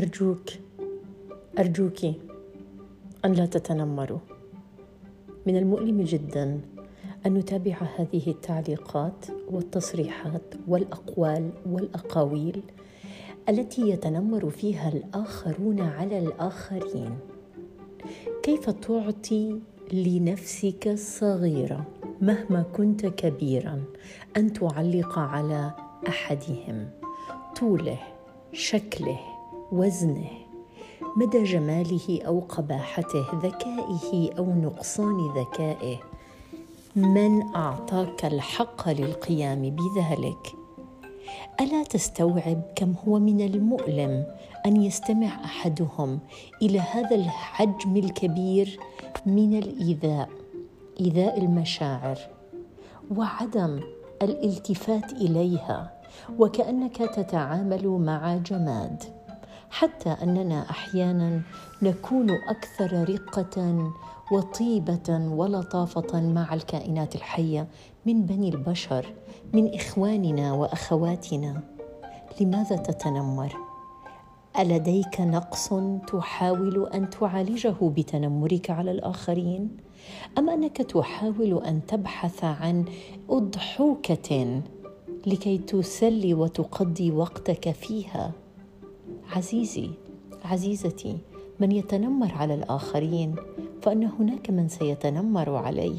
أرجوك ارجوك أن لا تتنمروا. من المؤلم جدا أن نتابع هذه التعليقات والتصريحات والأقوال والأقاويل التي يتنمر فيها الآخرون على الآخرين. كيف تعطي لنفسك الصغيره مهما كنت كبيرا أن تعلق على أحدهم؟ طوله شكله وزنه. مدى جماله أو قباحته ذكائه أو نقصان ذكائه. من أعطاك الحق للقيام بذلك؟ ألا تستوعب كم هو من المؤلم أن يستمع أحدهم إلى هذا الحجم الكبير من الإيذاء إيذاء المشاعر وعدم الالتفات إليها وكأنك تتعامل مع جماد. حتى أننا أحيانا نكون أكثر رقة وطيبة ولطافة مع الكائنات الحية من بني البشر من إخواننا وأخواتنا. لماذا تتنمر؟ ألديك نقص تحاول أن تعالجه بتنمرك على الآخرين؟ أم أنك تحاول أن تبحث عن أضحوكة لكي تسلي وتقضي وقتك فيها؟ عزيزي عزيزتي من يتنمر على الآخرين فإن هناك من سيتنمر عليه.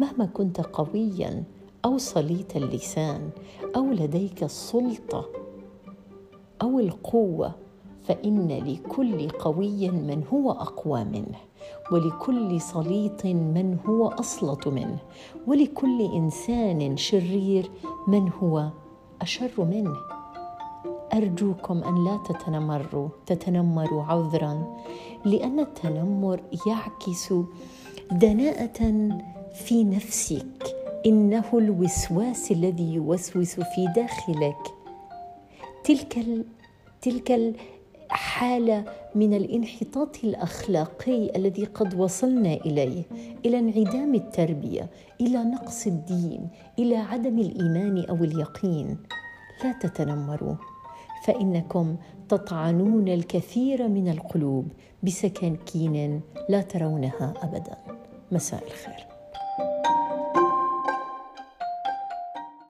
مهما كنت قويا أو صليت اللسان أو لديك السلطة أو القوة فإن لكل قوي من هو أقوى منه ولكل سليط من هو أسلط منه ولكل إنسان شرير من هو أشر منه. أرجوكم أن لا تتنمروا تتنمروا عذرا لأن التنمر يعكس دناءة في نفسك. إنه الوسواس الذي يوسوس في داخلك. تلك ال... تلك الحالة من الانحطاط الأخلاقي الذي قد وصلنا إليه إلى انعدام التربية إلى نقص الدين إلى عدم الإيمان أو اليقين. لا تتنمروا. فإنكم تطعنون الكثير من القلوب بسكاكين لا ترونها ابدا. مساء الخير.